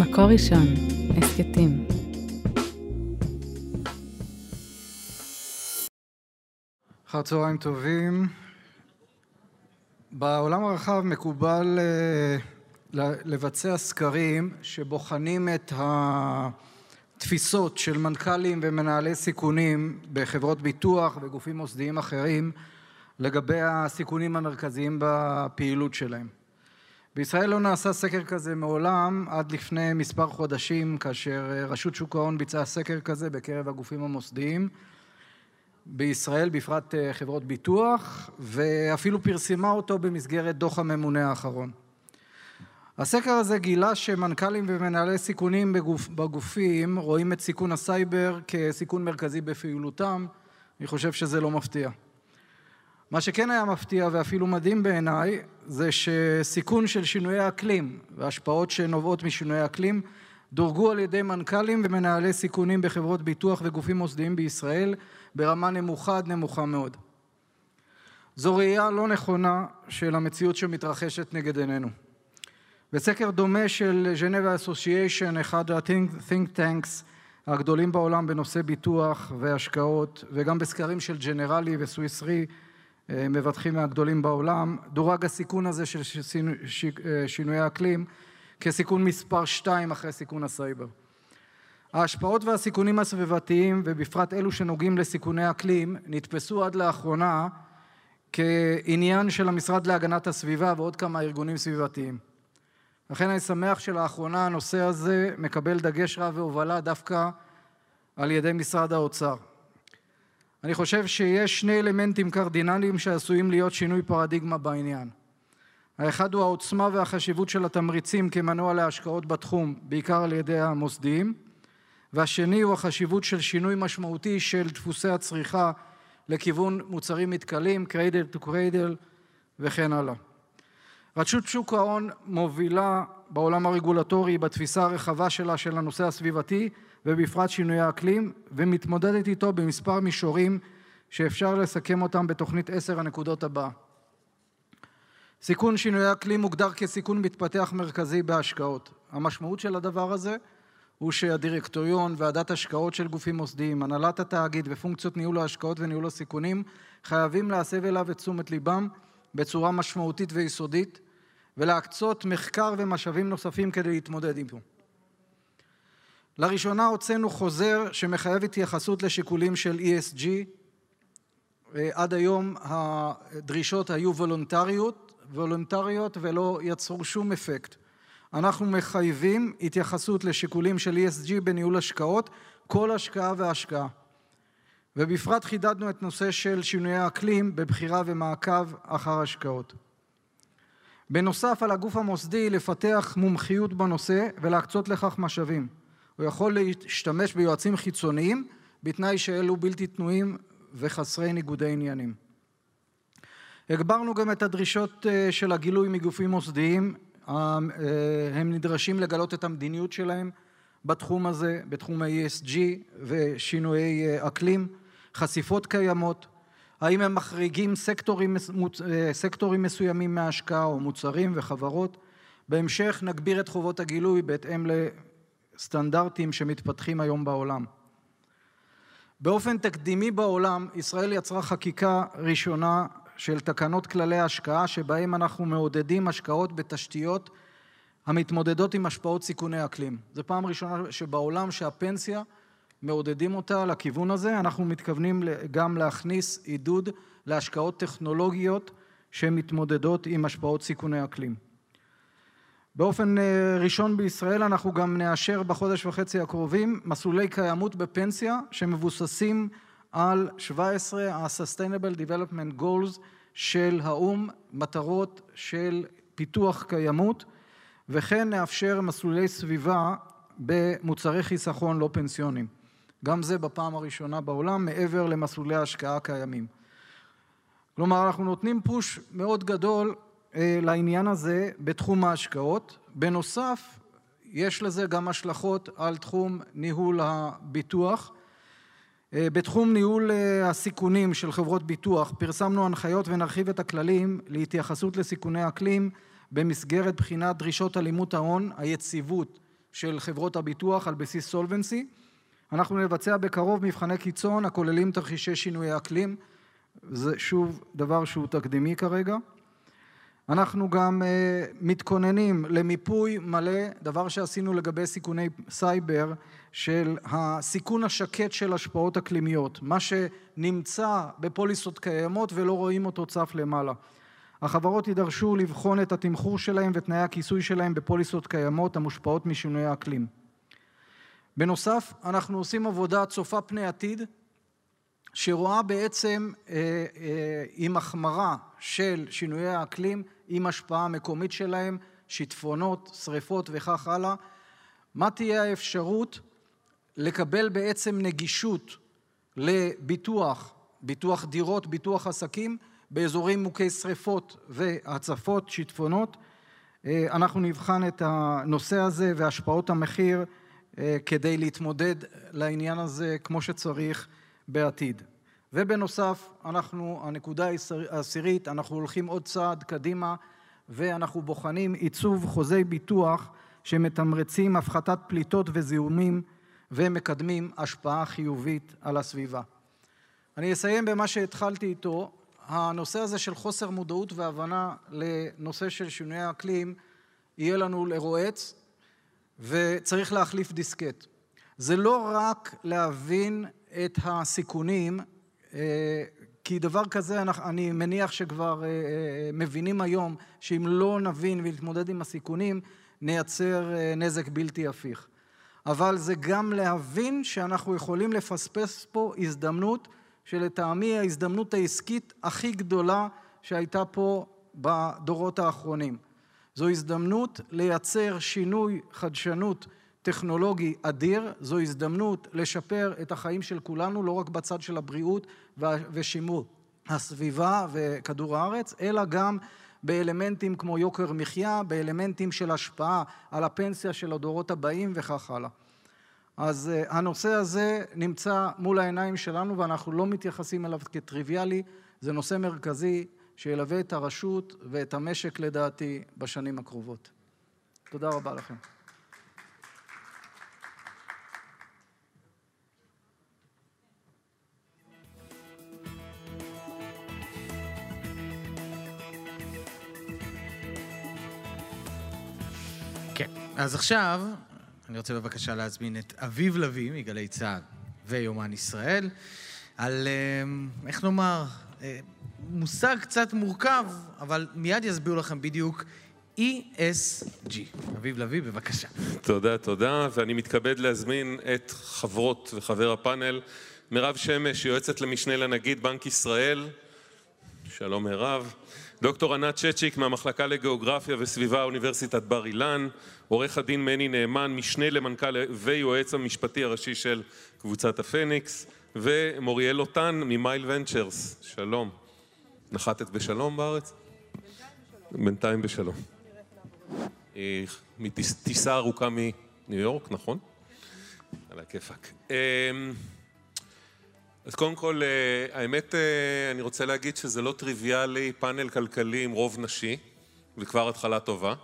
מקור ראשון, הסכתים. אחר צהריים טובים. בעולם הרחב מקובל אה, לבצע סקרים שבוחנים את התפיסות של מנכ"לים ומנהלי סיכונים בחברות ביטוח וגופים מוסדיים אחרים לגבי הסיכונים המרכזיים בפעילות שלהם. בישראל לא נעשה סקר כזה מעולם עד לפני מספר חודשים כאשר רשות שוק ההון ביצעה סקר כזה בקרב הגופים המוסדיים בישראל בפרט חברות ביטוח ואפילו פרסמה אותו במסגרת דוח הממונה האחרון. הסקר הזה גילה שמנכ"לים ומנהלי סיכונים בגופ, בגופים רואים את סיכון הסייבר כסיכון מרכזי בפעילותם, אני חושב שזה לא מפתיע. מה שכן היה מפתיע ואפילו מדהים בעיניי זה שסיכון של שינויי אקלים והשפעות שנובעות משינויי אקלים דורגו על ידי מנכ"לים ומנהלי סיכונים בחברות ביטוח וגופים מוסדיים בישראל ברמה נמוכה עד נמוכה מאוד. זו ראייה לא נכונה של המציאות שמתרחשת נגד עינינו. בסקר דומה של ז'נבה אסוסיישן, אחד ה-think tanks הגדולים בעולם בנושא ביטוח והשקעות, וגם בסקרים של ג'נרלי וסוויס רי, מבטחים מהגדולים בעולם, דורג הסיכון הזה של שינויי אקלים כסיכון מספר שתיים אחרי סיכון הסייבר. ההשפעות והסיכונים הסביבתיים ובפרט אלו שנוגעים לסיכוני אקלים נתפסו עד לאחרונה כעניין של המשרד להגנת הסביבה ועוד כמה ארגונים סביבתיים. לכן אני שמח שלאחרונה הנושא הזה מקבל דגש רב והובלה דווקא על ידי משרד האוצר. אני חושב שיש שני אלמנטים קרדינליים שעשויים להיות שינוי פרדיגמה בעניין. האחד הוא העוצמה והחשיבות של התמריצים כמנוע להשקעות בתחום, בעיקר על ידי המוסדיים, והשני הוא החשיבות של שינוי משמעותי של דפוסי הצריכה לכיוון מוצרים מתכלים, cradle to cradle וכן הלאה. רשות שוק ההון מובילה בעולם הרגולטורי בתפיסה הרחבה שלה של הנושא הסביבתי ובפרט שינוי האקלים ומתמודדת איתו במספר מישורים שאפשר לסכם אותם בתוכנית עשר הנקודות הבאה. סיכון שינוי אקלים מוגדר כסיכון מתפתח מרכזי בהשקעות. המשמעות של הדבר הזה הוא שהדירקטוריון, ועדת השקעות של גופים מוסדיים, הנהלת התאגיד ופונקציות ניהול ההשקעות וניהול הסיכונים חייבים להסב אליו את תשומת ליבם בצורה משמעותית ויסודית ולהקצות מחקר ומשאבים נוספים כדי להתמודד עמו. לראשונה הוצאנו חוזר שמחייב התייחסות לשיקולים של ESG. עד היום הדרישות היו וולונטריות, וולונטריות ולא יצרו שום אפקט. אנחנו מחייבים התייחסות לשיקולים של ESG בניהול השקעות, כל השקעה והשקעה. ובפרט חידדנו את נושא של שינויי האקלים בבחירה ומעקב אחר השקעות. בנוסף על הגוף המוסדי לפתח מומחיות בנושא ולהקצות לכך משאבים. הוא יכול להשתמש ביועצים חיצוניים בתנאי שאלו בלתי תנועים וחסרי ניגודי עניינים. הגברנו גם את הדרישות של הגילוי מגופים מוסדיים, הם נדרשים לגלות את המדיניות שלהם בתחום הזה, בתחום ה-ESG ושינויי אקלים, חשיפות קיימות, האם הם מחריגים סקטורים, סקטורים מסוימים מההשקעה או מוצרים וחברות. בהמשך נגביר את חובות הגילוי בהתאם לסטנדרטים שמתפתחים היום בעולם. באופן תקדימי בעולם, ישראל יצרה חקיקה ראשונה של תקנות כללי ההשקעה שבהם אנחנו מעודדים השקעות בתשתיות המתמודדות עם השפעות סיכוני אקלים. זו פעם ראשונה שבעולם שהפנסיה מעודדים אותה לכיוון הזה, אנחנו מתכוונים גם להכניס עידוד להשקעות טכנולוגיות שמתמודדות עם השפעות סיכוני אקלים. באופן ראשון בישראל אנחנו גם נאשר בחודש וחצי הקרובים מסלולי קיימות בפנסיה שמבוססים על 17 ה-Sustainable Development Goals של האו"ם, מטרות של פיתוח קיימות, וכן נאפשר מסלולי סביבה במוצרי חיסכון לא פנסיוניים. גם זה בפעם הראשונה בעולם מעבר למסלולי ההשקעה הקיימים. כלומר אנחנו נותנים פוש מאוד גדול לעניין הזה בתחום ההשקעות. בנוסף יש לזה גם השלכות על תחום ניהול הביטוח. בתחום ניהול הסיכונים של חברות ביטוח פרסמנו הנחיות ונרחיב את הכללים להתייחסות לסיכוני אקלים במסגרת בחינת דרישות הלימות ההון, היציבות של חברות הביטוח על בסיס Solvency. אנחנו נבצע בקרוב מבחני קיצון הכוללים תרחישי שינויי אקלים, זה שוב דבר שהוא תקדימי כרגע. אנחנו גם אה, מתכוננים למיפוי מלא, דבר שעשינו לגבי סיכוני סייבר, של הסיכון השקט של השפעות אקלימיות, מה שנמצא בפוליסות קיימות ולא רואים אותו צף למעלה. החברות יידרשו לבחון את התמחור שלהם ותנאי הכיסוי שלהם בפוליסות קיימות המושפעות משינויי האקלים. בנוסף, אנחנו עושים עבודה צופה פני עתיד, שרואה בעצם אה, אה, עם החמרה של שינויי האקלים, עם השפעה מקומית שלהם, שיטפונות, שריפות וכך הלאה, מה תהיה האפשרות לקבל בעצם נגישות לביטוח, ביטוח דירות, ביטוח עסקים, באזורים מוכי שריפות והצפות, שיטפונות. אה, אנחנו נבחן את הנושא הזה והשפעות המחיר אה, כדי להתמודד לעניין הזה כמו שצריך בעתיד. ובנוסף, אנחנו, הנקודה העשירית, אנחנו הולכים עוד צעד קדימה ואנחנו בוחנים עיצוב חוזי ביטוח שמתמרצים הפחתת פליטות וזיהומים ומקדמים השפעה חיובית על הסביבה. אני אסיים במה שהתחלתי איתו, הנושא הזה של חוסר מודעות והבנה לנושא של שינויי האקלים יהיה לנו לרועץ וצריך להחליף דיסקט. זה לא רק להבין את הסיכונים, אה, כי דבר כזה אני מניח שכבר אה, אה, מבינים היום שאם לא נבין ונתמודד עם הסיכונים נייצר נזק בלתי הפיך. אבל זה גם להבין שאנחנו יכולים לפספס פה הזדמנות שלטעמי ההזדמנות העסקית הכי גדולה שהייתה פה בדורות האחרונים. זו הזדמנות לייצר שינוי חדשנות טכנולוגי אדיר, זו הזדמנות לשפר את החיים של כולנו, לא רק בצד של הבריאות ושימור הסביבה וכדור הארץ, אלא גם באלמנטים כמו יוקר מחיה, באלמנטים של השפעה על הפנסיה של הדורות הבאים וכך הלאה. אז uh, הנושא הזה נמצא מול העיניים שלנו ואנחנו לא מתייחסים אליו כטריוויאלי, זה נושא מרכזי שילווה את הרשות ואת המשק לדעתי בשנים הקרובות. תודה רבה לכם. אז עכשיו אני רוצה בבקשה להזמין את אביב לביא מגלי צה"ל ויומן ישראל על, אה, איך נאמר, אה, מושג קצת מורכב, אבל מיד יסבירו לכם בדיוק ESG. אביב לביא, בבקשה. תודה, תודה, ואני מתכבד להזמין את חברות וחבר הפאנל, מירב שמש, יועצת למשנה לנגיד בנק ישראל. שלום מירב. דוקטור ענת צ'צ'יק מהמחלקה לגיאוגרפיה וסביבה אוניברסיטת בר אילן, עורך הדין מני נאמן, משנה למנכ"ל ויועץ המשפטי הראשי של קבוצת הפניקס, ומוריאל לוטן ממייל ונצ'רס, שלום. נחתת בשלום בארץ? בינתיים בשלום. היא מטיסה ארוכה מניו יורק, נכון? על הכיפאק. אז קודם כל, אה, האמת, אה, אני רוצה להגיד שזה לא טריוויאלי, פאנל כלכלי עם רוב נשי, וכבר התחלה טובה.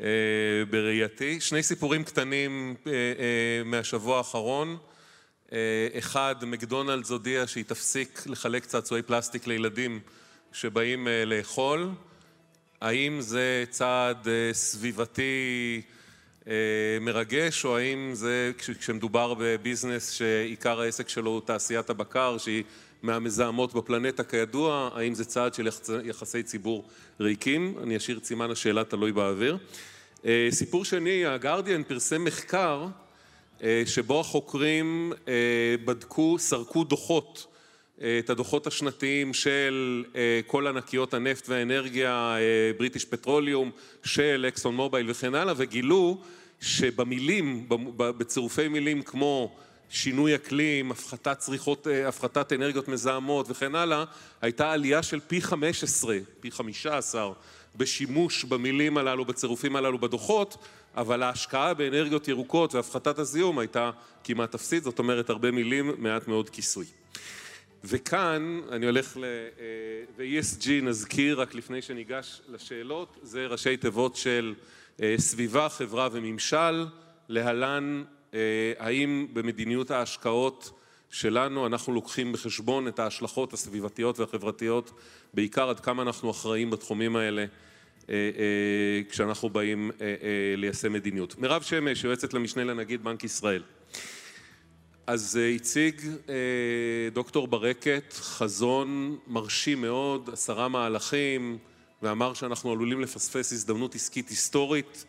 אה, בראייתי. שני סיפורים קטנים מהשבוע האחרון. אחד, מקדונלדס הודיע שהיא תפסיק לחלק צעצועי פלסטיק לילדים שבאים לאכול. האם זה צעד סביבתי מרגש, או האם זה כשמדובר בביזנס שעיקר העסק שלו הוא תעשיית הבקר, שהיא מהמזהמות בפלנטה כידוע, האם זה צעד של יחסי ציבור ריקים? אני אשאיר את סימן השאלה תלוי באוויר. אה, סיפור שני, הגרדיאן פרסם מחקר אה, שבו החוקרים בדקו, סרקו דוחות, את הדוחות השנתיים של כל ענקיות הנפט והאנרגיה, בריטיש פטרוליום, של אקסון מובייל וכן הלאה, וגילו שבמילים, בצירופי מילים כמו שינוי אקלים, הפחתת צריכות, אה, הפחתת אנרגיות מזהמות וכן הלאה, הייתה עלייה של פי 15, פי 15 בשימוש במילים הללו, בצירופים הללו בדוחות, אבל ההשקעה באנרגיות ירוקות והפחתת הזיהום הייתה כמעט אפסית, זאת אומרת הרבה מילים, מעט מאוד כיסוי. וכאן אני הולך ל... אה, ו-ESG נזכיר רק לפני שניגש לשאלות, זה ראשי תיבות של סביבה, חברה וממשל, להלן האם במדיניות ההשקעות שלנו אנחנו לוקחים בחשבון את ההשלכות הסביבתיות והחברתיות, בעיקר עד כמה אנחנו אחראים בתחומים האלה כשאנחנו באים ליישם מדיניות. מירב שמש, יועצת למשנה לנגיד בנק ישראל. אז הציג דוקטור ברקת חזון מרשים מאוד, עשרה מהלכים, ואמר שאנחנו עלולים לפספס הזדמנות עסקית היסטורית.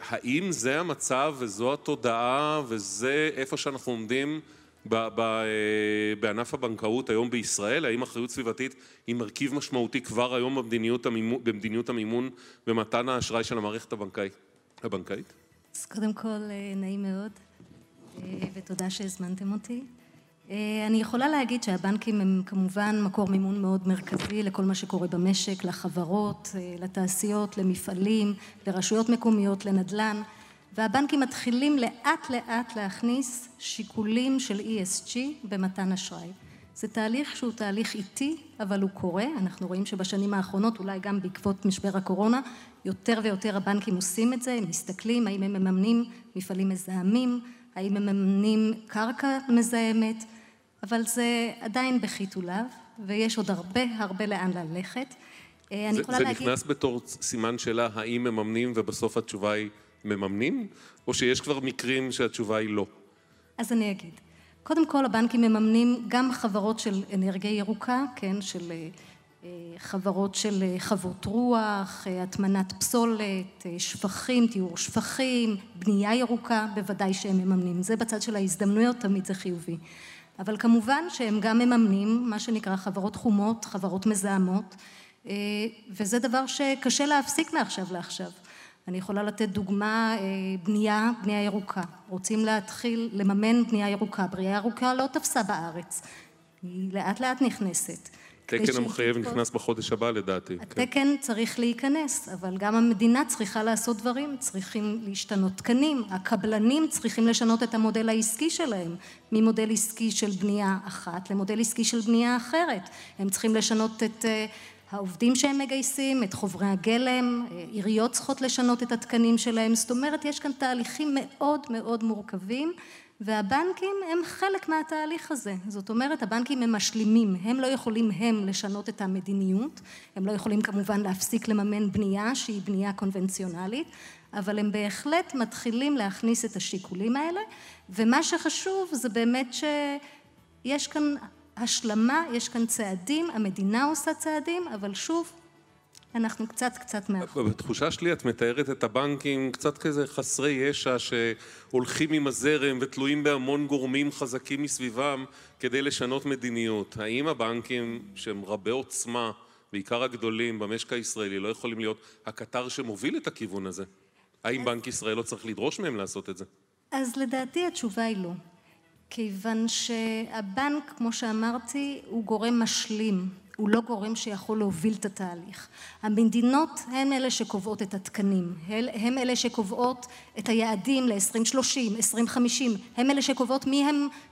האם זה המצב וזו התודעה וזה איפה שאנחנו עומדים בענף הבנקאות היום בישראל? האם אחריות סביבתית היא מרכיב משמעותי כבר היום במדיניות המימון ומתן האשראי של המערכת הבנקאית? אז קודם כל נעים מאוד ותודה שהזמנתם אותי. אני יכולה להגיד שהבנקים הם כמובן מקור מימון מאוד מרכזי לכל מה שקורה במשק, לחברות, לתעשיות, למפעלים, לרשויות מקומיות, לנדל"ן, והבנקים מתחילים לאט לאט להכניס שיקולים של ESG במתן אשראי. זה תהליך שהוא תהליך איטי, אבל הוא קורה. אנחנו רואים שבשנים האחרונות, אולי גם בעקבות משבר הקורונה, יותר ויותר הבנקים עושים את זה, הם מסתכלים האם הם מממנים מפעלים מזהמים, האם הם מממנים קרקע מזהמת, אבל זה עדיין בחיתוליו, ויש עוד הרבה הרבה לאן ללכת. אני יכולה להגיד... זה נכנס בתור סימן שאלה האם מממנים ובסוף התשובה היא מממנים, או שיש כבר מקרים שהתשובה היא לא? אז אני אגיד. קודם כל הבנקים מממנים גם חברות של אנרגיה ירוקה, כן, של חברות של חוות רוח, הטמנת פסולת, שפכים, טיהור שפכים, בנייה ירוקה, בוודאי שהם מממנים. זה בצד של ההזדמנויות, תמיד זה חיובי. אבל כמובן שהם גם מממנים מה שנקרא חברות חומות, חברות מזהמות, וזה דבר שקשה להפסיק מעכשיו לעכשיו. אני יכולה לתת דוגמה, בנייה, בנייה ירוקה. רוצים להתחיל לממן בנייה ירוקה. בנייה ירוקה לא תפסה בארץ, היא לאט לאט נכנסת. התקן המחייב נכנס בחודש הבא לדעתי. התקן צריך להיכנס, אבל גם המדינה צריכה לעשות דברים, צריכים להשתנות תקנים, הקבלנים צריכים לשנות את המודל העסקי שלהם, ממודל עסקי של בנייה אחת למודל עסקי של בנייה אחרת. הם צריכים לשנות את העובדים שהם מגייסים, את חוברי הגלם, עיריות צריכות לשנות את התקנים שלהם, זאת אומרת יש כאן תהליכים מאוד מאוד מורכבים והבנקים הם חלק מהתהליך הזה, זאת אומרת הבנקים הם משלימים, הם לא יכולים הם לשנות את המדיניות, הם לא יכולים כמובן להפסיק לממן בנייה שהיא בנייה קונבנציונלית, אבל הם בהחלט מתחילים להכניס את השיקולים האלה. ומה שחשוב זה באמת שיש כאן השלמה, יש כאן צעדים, המדינה עושה צעדים, אבל שוב אנחנו קצת קצת מאחור. בתחושה שלי את מתארת את הבנקים קצת כזה חסרי ישע שהולכים עם הזרם ותלויים בהמון גורמים חזקים מסביבם כדי לשנות מדיניות. האם הבנקים שהם רבי עוצמה, בעיקר הגדולים במשק הישראלי, לא יכולים להיות הקטר שמוביל את הכיוון הזה? האם בנק ישראל לא צריך לדרוש מהם לעשות את זה? אז לדעתי התשובה היא לא. כיוון שהבנק, כמו שאמרתי, הוא גורם משלים, הוא לא גורם שיכול להוביל את התהליך. המדינות הן אלה שקובעות את התקנים, הן אלה שקובעות את היעדים ל-2030, 2050, הן אלה שקובעות מי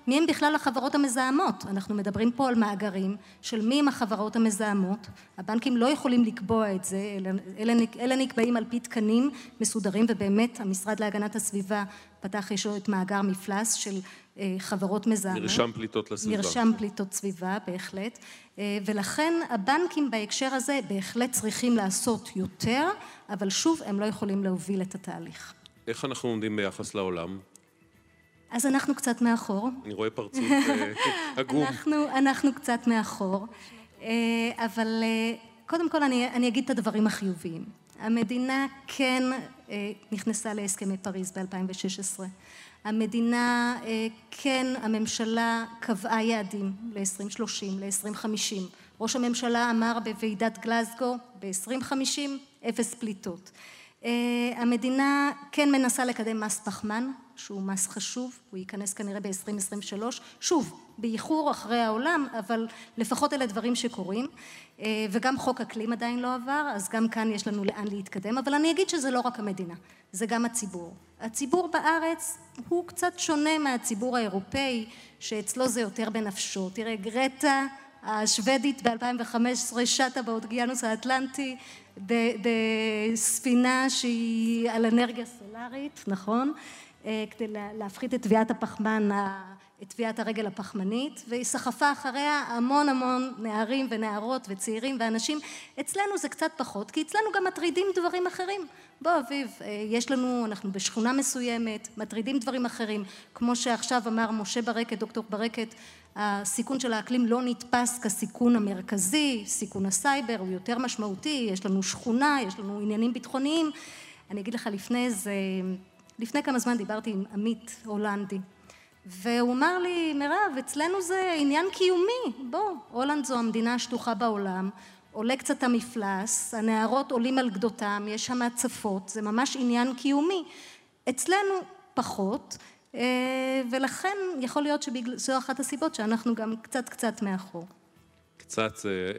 הם בכלל החברות המזהמות. אנחנו מדברים פה על מאגרים של מי הם החברות המזהמות, הבנקים לא יכולים לקבוע את זה, אלה נקבעים על פי תקנים מסודרים ובאמת המשרד להגנת הסביבה פתח לו את מאגר מפלס של חברות מזהמות. מרשם פליטות לסביבה. מרשם פליטות סביבה, בהחלט. ולכן הבנקים בהקשר הזה בהחלט צריכים לעשות יותר, אבל שוב הם לא יכולים להוביל את התהליך. איך אנחנו עומדים ביחס לעולם? אז אנחנו קצת מאחור. אני רואה פרצוף עגום. אנחנו קצת מאחור, אבל קודם כל אני אגיד את הדברים החיוביים. המדינה כן נכנסה להסכמי פריז ב-2016. המדינה כן, הממשלה קבעה יעדים ל-2030, ל-2050. ראש הממשלה אמר בוועידת גלזגו ב-2050 אפס פליטות. המדינה כן מנסה לקדם מס פחמן, שהוא מס חשוב, הוא ייכנס כנראה ב-2023, שוב, באיחור אחרי העולם, אבל לפחות אלה דברים שקורים, וגם חוק אקלים עדיין לא עבר, אז גם כאן יש לנו לאן להתקדם, אבל אני אגיד שזה לא רק המדינה, זה גם הציבור. הציבור בארץ הוא קצת שונה מהציבור האירופאי, שאצלו זה יותר בנפשו. תראה, גרטה השוודית ב-2015 שטה באוקיינוס האטלנטי בספינה שהיא על אנרגיה סולארית, נכון? כדי להפחית את טביעת הפחמן את טביעת הרגל הפחמנית והיא סחפה אחריה המון המון נערים ונערות וצעירים ואנשים. אצלנו זה קצת פחות כי אצלנו גם מטרידים דברים אחרים. בוא אביב יש לנו אנחנו בשכונה מסוימת מטרידים דברים אחרים. כמו שעכשיו אמר משה ברקת דוקטור ברקת הסיכון של האקלים לא נתפס כסיכון המרכזי סיכון הסייבר הוא יותר משמעותי יש לנו שכונה יש לנו עניינים ביטחוניים. אני אגיד לך לפני איזה לפני כמה זמן דיברתי עם עמית הולנדי והוא אמר לי מירב אצלנו זה עניין קיומי. בוא הולנד זו המדינה השטוחה בעולם עולה קצת המפלס הנהרות עולים על גדותם יש שם הצפות זה ממש עניין קיומי. אצלנו פחות ולכן יכול להיות שזו אחת הסיבות שאנחנו גם קצת קצת מאחור. קצת זה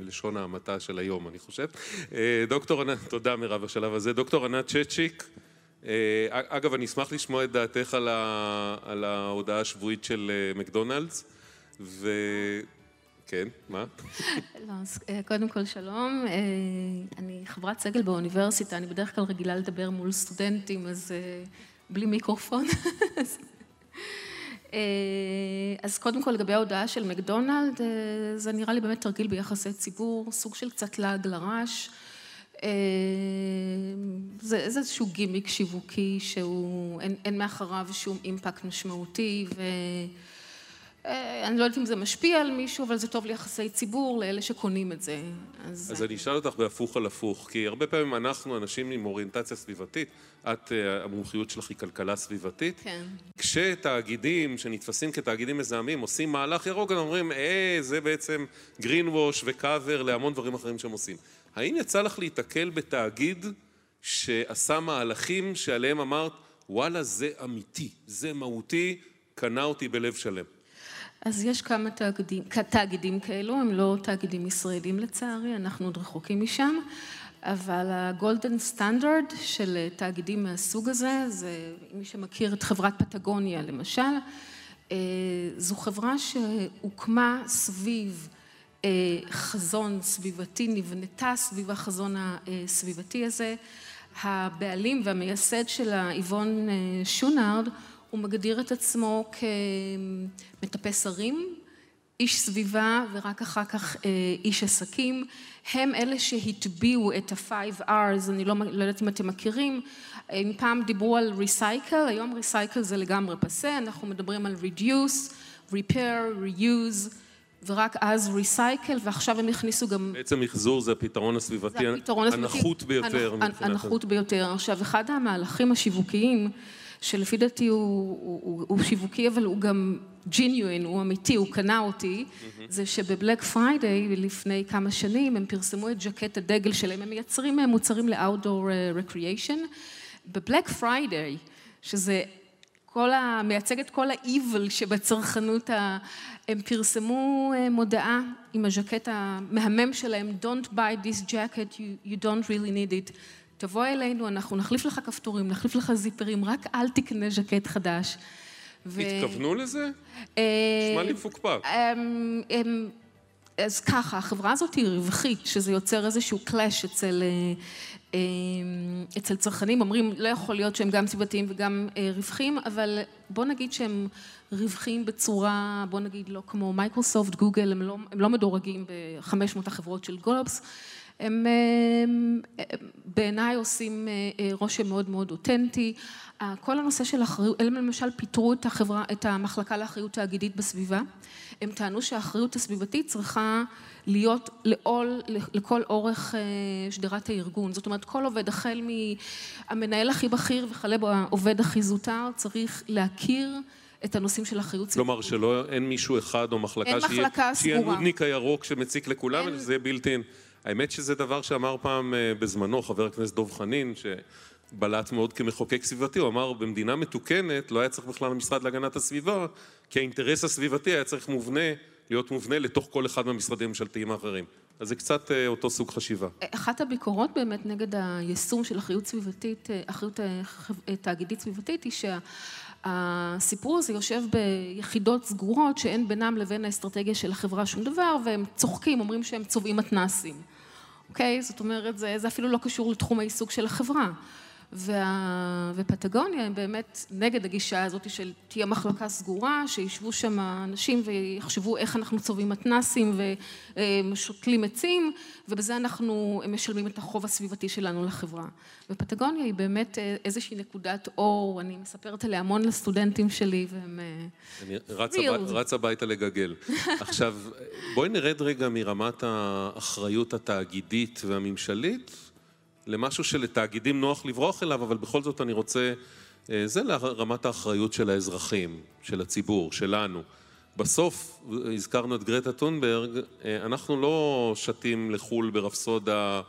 לשון ההמעטה של היום אני חושב. דוקטור ענת תודה מירב בשלב הזה. דוקטור ענת צ'צ'יק אגב אני אשמח לשמוע את דעתך על ההודעה השבועית של מקדונלדס וכן מה? קודם כל שלום. אני חברת סגל באוניברסיטה אני בדרך כלל רגילה לדבר מול סטודנטים אז בלי מיקרופון. אז קודם כל לגבי ההודעה של מקדונלד זה נראה לי באמת תרגיל ביחסי ציבור סוג של קצת לעג לרש זה איזשהו גימיק שיווקי שהוא אין מאחריו שום אימפקט משמעותי ואני לא יודעת אם זה משפיע על מישהו אבל זה טוב ליחסי ציבור לאלה שקונים את זה. אז אני אשאל אותך בהפוך על הפוך כי הרבה פעמים אנחנו אנשים עם אוריינטציה סביבתית את המומחיות שלך היא כלכלה סביבתית כשתאגידים שנתפסים כתאגידים מזהמים עושים מהלך ירוק הם אומרים אה זה בעצם green wash וקאבר להמון דברים אחרים שהם עושים האם יצא לך להתקל בתאגיד שעשה מהלכים שעליהם אמרת וואלה זה אמיתי, זה מהותי, קנה אותי בלב שלם? אז יש כמה תאגידים, תאגידים כאלו, הם לא תאגידים ישראלים לצערי, אנחנו עוד רחוקים משם, אבל הגולדן סטנדרט של תאגידים מהסוג הזה, זה מי שמכיר את חברת פטגוניה למשל, זו חברה שהוקמה סביב חזון סביבתי, נבנתה סביב החזון הסביבתי הזה. הבעלים והמייסד שלה, איבון שונארד, הוא מגדיר את עצמו כמטפס הרים, איש סביבה ורק אחר כך איש עסקים. הם אלה שהטביעו את ה-5 R's, אני לא יודעת אם אתם מכירים, אם פעם דיברו על ריסייקל, היום ריסייקל זה לגמרי פסה, אנחנו מדברים על reduce, repair, reuse. ורק אז ריסייקל, ועכשיו הם הכניסו גם... בעצם מחזור זה הפתרון הסביבתי הנחות ביותר. הנחות ביותר. עכשיו, אחד המהלכים השיווקיים, שלפי דעתי הוא שיווקי, אבל הוא גם genuine, הוא אמיתי, הוא קנה אותי, זה שבבלק פריידיי, לפני כמה שנים, הם פרסמו את ג'קט הדגל שלהם, הם מייצרים מוצרים ל outdoor recreation. בבלק פריידיי, שזה... כל ה... מייצג את כל ה-evil שבצרכנות, הם פרסמו מודעה עם הז'קט המהמם שלהם, Don't buy this jacket, you don't really need it. תבוא אלינו, אנחנו נחליף לך כפתורים, נחליף לך זיפרים, רק אל תקנה ז'קט חדש. התכוונו לזה? נשמע לי מפוקפק. אז ככה, החברה הזאת היא רווחית, שזה יוצר איזשהו clash אצל אצל צרכנים, אומרים לא יכול להיות שהם גם סביבתיים וגם רווחים, אבל בוא נגיד שהם רווחים בצורה, בוא נגיד לא כמו מייקרוסופט, גוגל, הם לא, הם לא מדורגים בחמש מאות החברות של גולובס, הם בעיניי עושים רושם מאוד מאוד אותנטי, כל הנושא של אחריות, הם למשל פיתרו את החברה, את המחלקה לאחריות תאגידית בסביבה, הם טענו שהאחריות הסביבתית צריכה להיות לעול לכל אורך שדרת הארגון, זאת אומרת כל עובד החל מהמנהל הכי בכיר וכלה בעובד הכי זוטר צריך להכיר את הנושאים של אחריות ציבורית. כלומר שלא, אין מישהו אחד או מחלקה שיהיה הנודניק הירוק שמציק לכולם, אלא זה בלתי... האמת שזה דבר שאמר פעם בזמנו חבר הכנסת דב חנין, שבלט מאוד כמחוקק סביבתי, הוא אמר במדינה מתוקנת לא היה צריך בכלל המשרד להגנת הסביבה, כי האינטרס הסביבתי היה צריך מובנה, להיות מובנה לתוך כל אחד מהמשרדים הממשלתיים האחרים. אז זה קצת אותו סוג חשיבה. אחת הביקורות באמת נגד היישום של אחריות סביבתית, אחריות תאגידית סביבתית, היא שה... הסיפור הזה יושב ביחידות סגורות שאין בינם לבין האסטרטגיה של החברה שום דבר והם צוחקים, אומרים שהם צובעים מתנסים. אוקיי? זאת אומרת, זה, זה אפילו לא קשור לתחום העיסוק של החברה. וה... ופטגוניה הם באמת נגד הגישה הזאת של תהיה מחלקה סגורה, שישבו שם אנשים ויחשבו איך אנחנו צובעים מתנסים ושותלים עצים, ובזה אנחנו משלמים את החוב הסביבתי שלנו לחברה. ופטגוניה היא באמת איזושהי נקודת אור, אני מספרת עליה המון לסטודנטים שלי, והם... אני רץ, הב... רץ הביתה לגגל. עכשיו, בואי נרד רגע מרמת האחריות התאגידית והממשלית. למשהו שלתאגידים נוח לברוח אליו, אבל בכל זאת אני רוצה, אה, זה לרמת האחריות של האזרחים, של הציבור, שלנו. בסוף, הזכרנו את גרטה טונברג, אה, אנחנו לא שתים לחו"ל ברפסודה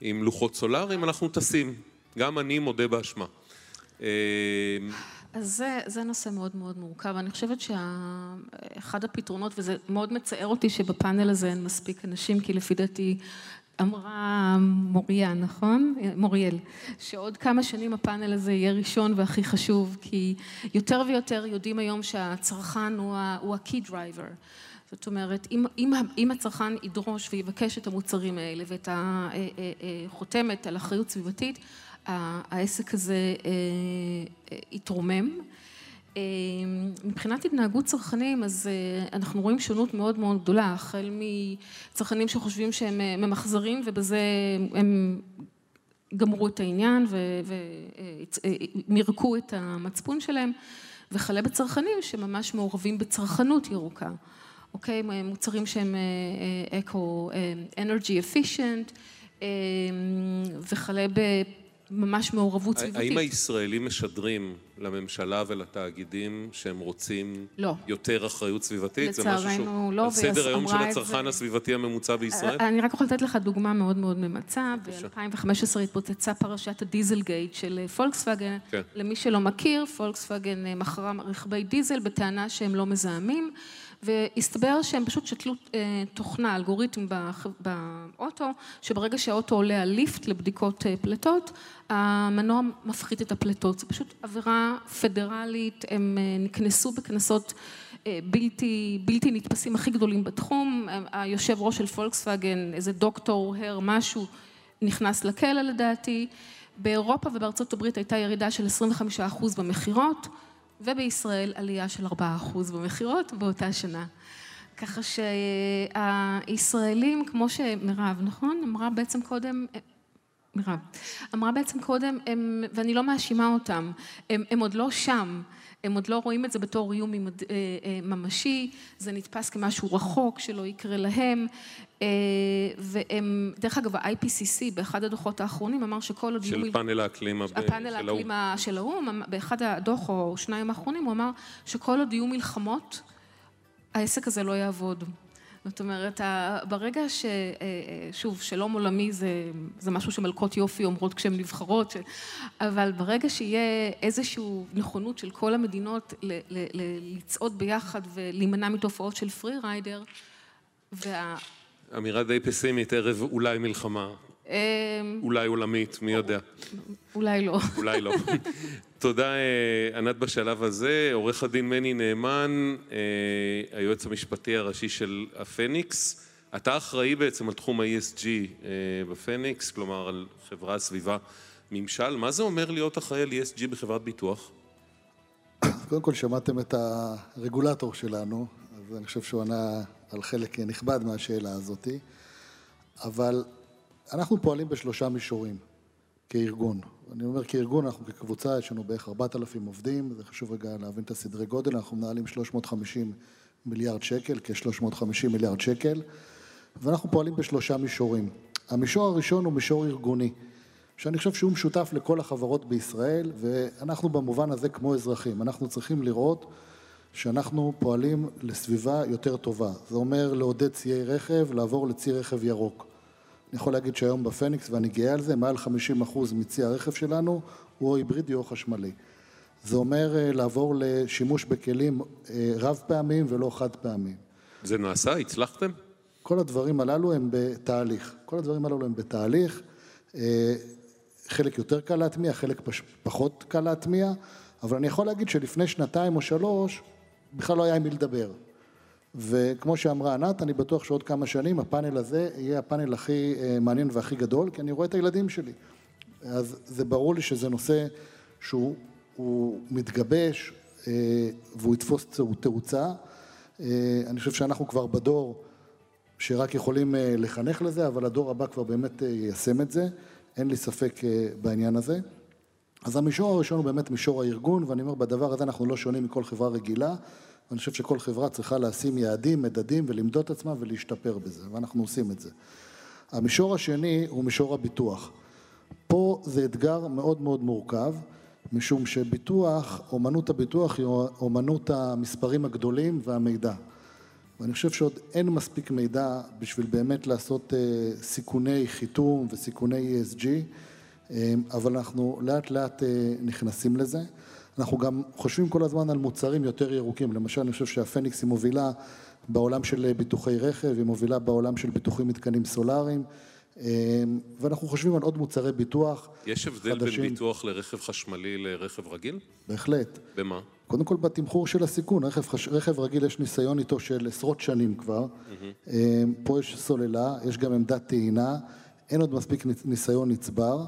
עם לוחות סולאריים, אנחנו טסים. גם אני מודה באשמה. אה, אז זה, זה נושא מאוד מאוד מורכב. אני חושבת שאחד הפתרונות, וזה מאוד מצער אותי שבפאנל הזה אין מספיק אנשים, כי לפי דעתי אמרה מוריה, נכון? מוריאל, שעוד כמה שנים הפאנל הזה יהיה ראשון והכי חשוב, כי יותר ויותר יודעים היום שהצרכן הוא ה-key driver. זאת אומרת, אם, אם, אם הצרכן ידרוש ויבקש את המוצרים האלה ואת החותמת על אחריות סביבתית, העסק הזה יתרומם. מבחינת התנהגות צרכנים, אז אה, אנחנו רואים שונות מאוד מאוד גדולה, החל מצרכנים שחושבים שהם אה, ממחזרים ובזה הם גמרו את העניין ומירקו את המצפון שלהם, וכלה בצרכנים שממש מעורבים בצרכנות ירוקה, אוקיי? מוצרים שהם אקו, אנרגי אפישנט, וכלה ממש מעורבות סביבתית. האם הישראלים משדרים לממשלה ולתאגידים שהם רוצים לא. יותר אחריות סביבתית? לצערנו לא, על סדר היום של הצרכן הסביבתי הממוצע בישראל? אני רק יכולה לתת לך דוגמה מאוד מאוד ממצה. ב-2015 התפוצצה פרשת הדיזל גייט של פולקסווגן. כן. למי שלא מכיר, פולקסווגן אה, מכרה רכבי דיזל בטענה שהם לא מזהמים. והסתבר שהם פשוט שתלו אה, תוכנה, אלגוריתם באוטו, שברגע שהאוטו עולה על ליפט לבדיקות אה, פליטות, המנוע מפחית את הפליטות. זו פשוט עבירה פדרלית, הם אה, נכנסו בכנסות בלתי, בלתי נתפסים הכי גדולים בתחום, היושב ראש של פולקסווגן, איזה דוקטור, הר, משהו, נכנס לכלא לדעתי. באירופה ובארצות הברית הייתה ירידה של 25% במכירות. ובישראל עלייה של 4% במכירות באותה שנה. ככה שהישראלים, כמו שמירב, נכון? אמרה בעצם קודם, מירב, אמרה בעצם קודם, הם, ואני לא מאשימה אותם, הם, הם עוד לא שם. הם עוד לא רואים את זה בתור איום אה, אה, ממשי, זה נתפס כמשהו רחוק שלא יקרה להם, אה, והם, דרך אגב, ה-IPCC באחד הדוחות האחרונים אמר שכל עוד... של פאנל האקלים של האו"ם. הפאנל האקלים של האו"ם, באחד הדוח או שניים האחרונים הוא אמר שכל עוד יהיו מלחמות, העסק הזה לא יעבוד. זאת אומרת, ברגע ש... אה, אה, שוב, שלום עולמי זה, זה משהו שמלכות יופי אומרות כשהן נבחרות, ש... אבל ברגע שיהיה איזושהי נכונות של כל המדינות ל, ל, ל, לצעוד ביחד ולהימנע מתופעות של פרי ריידר, וה... אמירה די פסימית, ערב אולי מלחמה. אמ, אולי עולמית, מי יודע. אולי לא. אולי לא. תודה אה, ענת בשלב הזה. עורך הדין מני נאמן, אה, היועץ המשפטי הראשי של הפניקס. אתה אחראי בעצם על תחום ה-ESG אה, בפניקס, כלומר על חברה, סביבה, ממשל. מה זה אומר להיות אחראי על ESG בחברת ביטוח? קודם כל שמעתם את הרגולטור שלנו, אז אני חושב שהוא ענה על חלק נכבד מהשאלה הזאתי, אבל אנחנו פועלים בשלושה מישורים כארגון. אני אומר כארגון, אנחנו כקבוצה, יש לנו בערך 4,000 עובדים, זה חשוב רגע להבין את הסדרי גודל, אנחנו מנהלים 350 מיליארד שקל, כ-350 מיליארד שקל, ואנחנו פועלים בשלושה מישורים. המישור הראשון הוא מישור ארגוני, שאני חושב שהוא משותף לכל החברות בישראל, ואנחנו במובן הזה כמו אזרחים, אנחנו צריכים לראות שאנחנו פועלים לסביבה יותר טובה. זה אומר לעודד ציי רכב, לעבור לצי רכב ירוק. אני יכול להגיד שהיום בפניקס, ואני גאה על זה, מעל 50% מצי הרכב שלנו הוא או היברידי או חשמלי. זה אומר אה, לעבור לשימוש בכלים אה, רב פעמים ולא חד פעמים. זה נעשה? הצלחתם? כל הדברים הללו הם בתהליך. כל הדברים הללו הם בתהליך. אה, חלק יותר קל להטמיע, חלק פחות קל להטמיע, אבל אני יכול להגיד שלפני שנתיים או שלוש, בכלל לא היה עם מי לדבר. וכמו שאמרה ענת, אני בטוח שעוד כמה שנים הפאנל הזה יהיה הפאנל הכי אה, מעניין והכי גדול, כי אני רואה את הילדים שלי. אז זה ברור לי שזה נושא שהוא מתגבש אה, והוא יתפוס תאוצה. אה, אני חושב שאנחנו כבר בדור שרק יכולים לחנך לזה, אבל הדור הבא כבר באמת יישם את זה, אין לי ספק בעניין הזה. אז המישור הראשון הוא באמת מישור הארגון, ואני אומר, בדבר הזה אנחנו לא שונים מכל חברה רגילה. ואני חושב שכל חברה צריכה לשים יעדים, מדדים ולמדוד את עצמה ולהשתפר בזה, ואנחנו עושים את זה. המישור השני הוא מישור הביטוח. פה זה אתגר מאוד מאוד מורכב, משום שביטוח, אומנות הביטוח היא אומנות המספרים הגדולים והמידע. ואני חושב שעוד אין מספיק מידע בשביל באמת לעשות אה, סיכוני חיתום וסיכוני ESG, אבל אנחנו לאט לאט אה, נכנסים לזה. אנחנו גם חושבים כל הזמן על מוצרים יותר ירוקים, למשל אני חושב שהפניקס היא מובילה בעולם של ביטוחי רכב, היא מובילה בעולם של ביטוחים מתקנים סולאריים אמ, ואנחנו חושבים על עוד מוצרי ביטוח יש הבדל חדשים. בין ביטוח לרכב חשמלי לרכב רגיל? בהחלט. במה? קודם כל בתמחור של הסיכון, רכב, חש... רכב רגיל יש ניסיון איתו של עשרות שנים כבר, mm-hmm. פה יש סוללה, יש גם עמדת טעינה, אין עוד מספיק ניסיון נצבר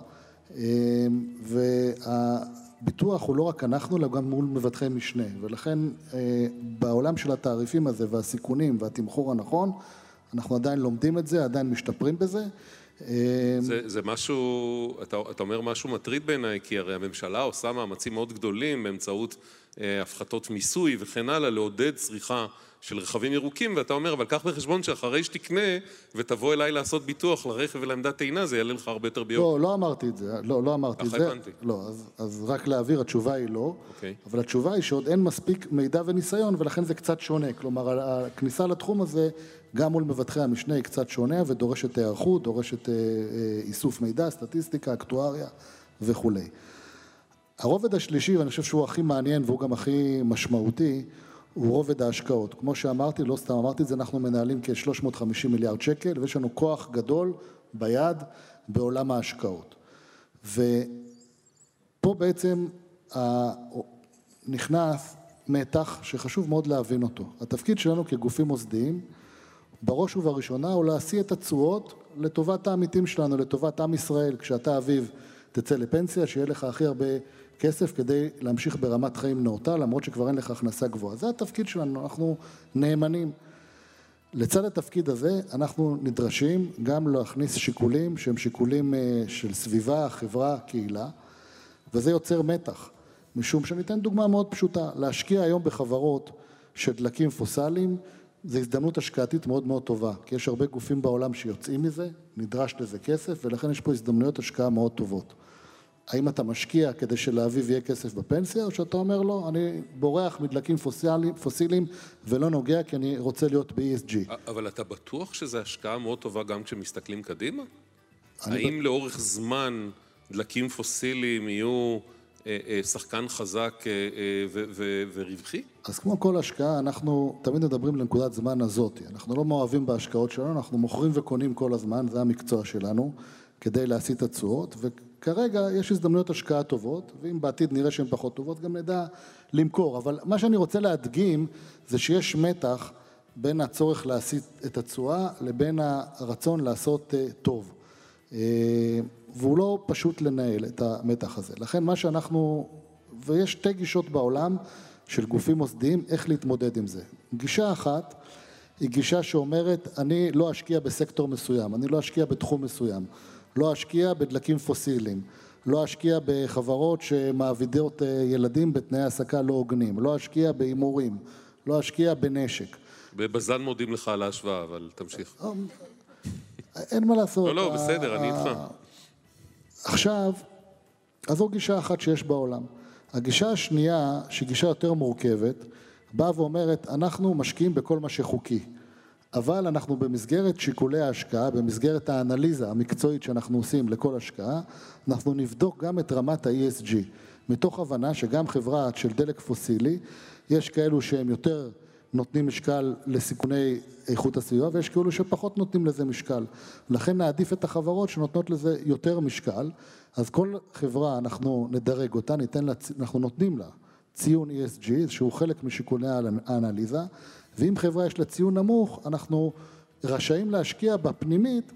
אמ, וה... ביטוח הוא לא רק אנחנו, אלא גם מול מבטחי משנה, ולכן אה, בעולם של התעריפים הזה והסיכונים והתמחור הנכון, אנחנו עדיין לומדים את זה, עדיין משתפרים בזה. אה, זה, זה משהו, אתה, אתה אומר משהו מטריד בעיניי, כי הרי הממשלה עושה מאמצים מאוד גדולים באמצעות אה, הפחתות מיסוי וכן הלאה, לעודד צריכה של רכבים ירוקים, ואתה אומר, אבל קח בחשבון שאחרי שתקנה ותבוא אליי לעשות ביטוח לרכב ולעמדת טעינה, זה יעלה לך הרבה יותר ביוקר. לא, לא אמרתי את זה, לא, לא אמרתי את זה. הבנתי. לא, אז, אז רק להעביר, התשובה היא לא. אוקיי. אבל התשובה היא שעוד אין מספיק מידע וניסיון, ולכן זה קצת שונה. כלומר, הכניסה לתחום הזה, גם מול מבטחי המשנה, היא קצת שונה, ודורשת היערכות, דורשת אה, אה, איסוף מידע, סטטיסטיקה, אקטואריה וכולי. הרובד השלישי, ואני חושב שהוא הכי מעניין והוא גם הכי משמעותי, הוא רובד ההשקעות. כמו שאמרתי, לא סתם אמרתי את זה, אנחנו מנהלים כ-350 מיליארד שקל ויש לנו כוח גדול ביד בעולם ההשקעות. ופה בעצם נכנס מתח שחשוב מאוד להבין אותו. התפקיד שלנו כגופים מוסדיים, בראש ובראשונה, הוא להשיא את התשואות לטובת העמיתים שלנו, לטובת עם ישראל. כשאתה אביב תצא לפנסיה, שיהיה לך הכי הרבה כסף כדי להמשיך ברמת חיים נאותה, למרות שכבר אין לך הכנסה גבוהה. זה התפקיד שלנו, אנחנו נאמנים. לצד התפקיד הזה, אנחנו נדרשים גם להכניס שיקולים שהם שיקולים אה, של סביבה, חברה, קהילה, וזה יוצר מתח. משום שאני אתן דוגמה מאוד פשוטה, להשקיע היום בחברות של דלקים פוסליים זה הזדמנות השקעתית מאוד מאוד טובה, כי יש הרבה גופים בעולם שיוצאים מזה, נדרש לזה כסף, ולכן יש פה הזדמנויות השקעה מאוד טובות. האם אתה משקיע כדי שלאביו יהיה כסף בפנסיה, או שאתה אומר לו, אני בורח מדלקים פוסיליים, פוסיליים ולא נוגע כי אני רוצה להיות ב-ESG. אבל אתה בטוח שזו השקעה מאוד טובה גם כשמסתכלים קדימה? האם ב... לאורך זמן דלקים פוסיליים יהיו אה, אה, שחקן חזק אה, ורווחי? אז כמו כל השקעה, אנחנו תמיד מדברים לנקודת זמן הזאת. אנחנו לא מאוהבים בהשקעות שלנו, אנחנו מוכרים וקונים כל הזמן, זה המקצוע שלנו, כדי להשיא את התשואות, כרגע יש הזדמנויות השקעה טובות, ואם בעתיד נראה שהן פחות טובות, גם נדע למכור. אבל מה שאני רוצה להדגים זה שיש מתח בין הצורך להסיט את התשואה לבין הרצון לעשות אה, טוב. אה, והוא לא פשוט לנהל את המתח הזה. לכן מה שאנחנו, ויש שתי גישות בעולם של גופים מוסדיים, איך להתמודד עם זה. גישה אחת היא גישה שאומרת, אני לא אשקיע בסקטור מסוים, אני לא אשקיע בתחום מסוים. לא אשקיע בדלקים פוסיליים, לא אשקיע בחברות שמעבידות אה, ילדים בתנאי העסקה לא הוגנים, לא אשקיע בהימורים, לא אשקיע בנשק. בבז"ן מודים לך על ההשוואה, אבל תמשיך. אה, אין מה לעשות. לא, לא, בסדר, אני איתך. עכשיו, אז זו גישה אחת שיש בעולם. הגישה השנייה, שהיא גישה יותר מורכבת, באה ואומרת, אנחנו משקיעים בכל מה שחוקי. אבל אנחנו במסגרת שיקולי ההשקעה, במסגרת האנליזה המקצועית שאנחנו עושים לכל השקעה, אנחנו נבדוק גם את רמת ה-ESG, מתוך הבנה שגם חברה של דלק פוסילי, יש כאלו שהם יותר נותנים משקל לסיכוני איכות הסביבה ויש כאלו שפחות נותנים לזה משקל. לכן נעדיף את החברות שנותנות לזה יותר משקל, אז כל חברה אנחנו נדרג אותה, ניתן לה, אנחנו נותנים לה ציון ESG, שהוא חלק משיקולי האנליזה, ואם חברה יש לה ציון נמוך, אנחנו רשאים להשקיע בפנימית,